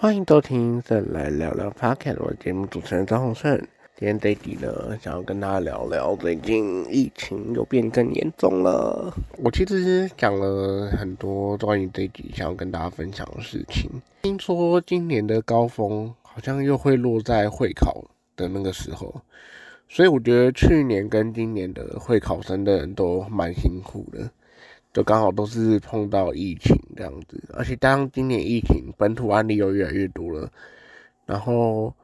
欢迎收听《再来聊聊 Podcast，我节目主持人张宏胜。今天这集呢，想要跟大家聊聊最近疫情又变更严重了。我其实讲了很多关于这集想要跟大家分享的事情。听说今年的高峰好像又会落在会考的那个时候，所以我觉得去年跟今年的会考生的人都蛮辛苦的。就刚好都是碰到疫情这样子，而且当今年疫情本土案例又越来越多了，然后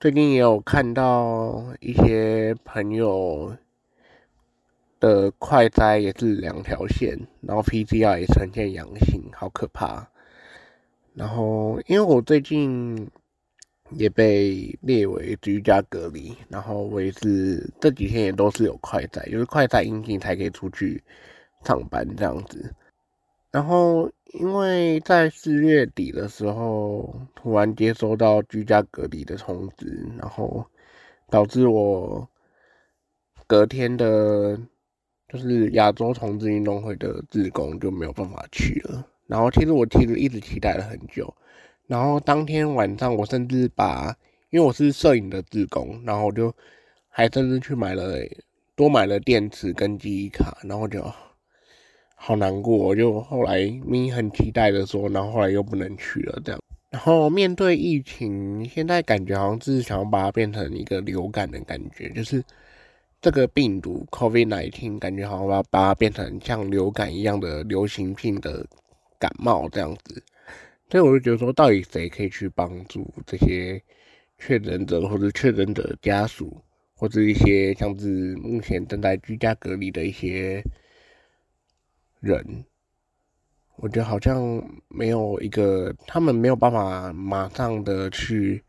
最近也有看到一些朋友的快筛也是两条线，然后 PCR 也呈现阳性，好可怕。然后因为我最近也被列为居家隔离，然后我也是这几天也都是有快筛，就是快筛阴性才可以出去。上班这样子，然后因为在四月底的时候，突然接收到居家隔离的通知，然后导致我隔天的，就是亚洲同志运动会的志工就没有办法去了。然后其实我其实一直期待了很久，然后当天晚上我甚至把，因为我是摄影的志工，然后我就还甚至去买了多买了电池跟记忆卡，然后就。好难过，就后来咪很期待的说，然后后来又不能去了这样。然后面对疫情，现在感觉好像是想要把它变成一个流感的感觉，就是这个病毒 COVID-19，感觉好像要把它变成像流感一样的流行性的感冒这样子。所以我就觉得说，到底谁可以去帮助这些确诊者或者确诊者家属，或者一些像是目前正在居家隔离的一些。人，我觉得好像没有一个，他们没有办法马上的去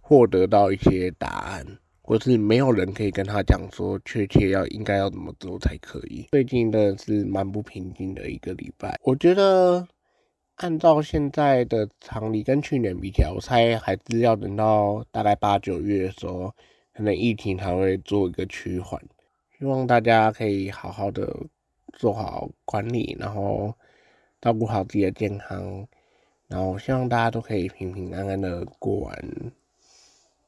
获得到一些答案，或是没有人可以跟他讲说确切要应该要怎么做才可以。最近的是蛮不平静的一个礼拜，我觉得按照现在的常理跟去年比起来，我猜还是要等到大概八九月的时候，可能疫情才会做一个趋缓。希望大家可以好好的。做好管理，然后照顾好自己的健康，然后希望大家都可以平平安安的过完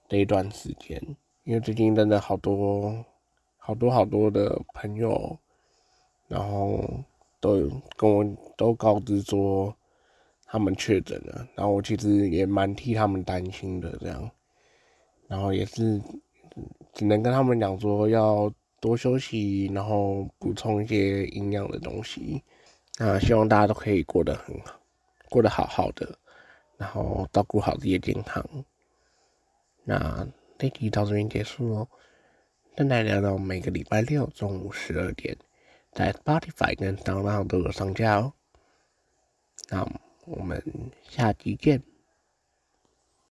这一段时间。因为最近真的好多好多好多的朋友，然后都跟我都告知说他们确诊了，然后我其实也蛮替他们担心的，这样，然后也是只能跟他们讲说要。多休息，然后补充一些营养的东西。那希望大家都可以过得很好，过得好好的，然后照顾好自己的健康。那这集到这边结束喽。现在聊到每个礼拜六中午十二点，在 Spotify 跟 s o u n 都有上架哦。那我们下集见。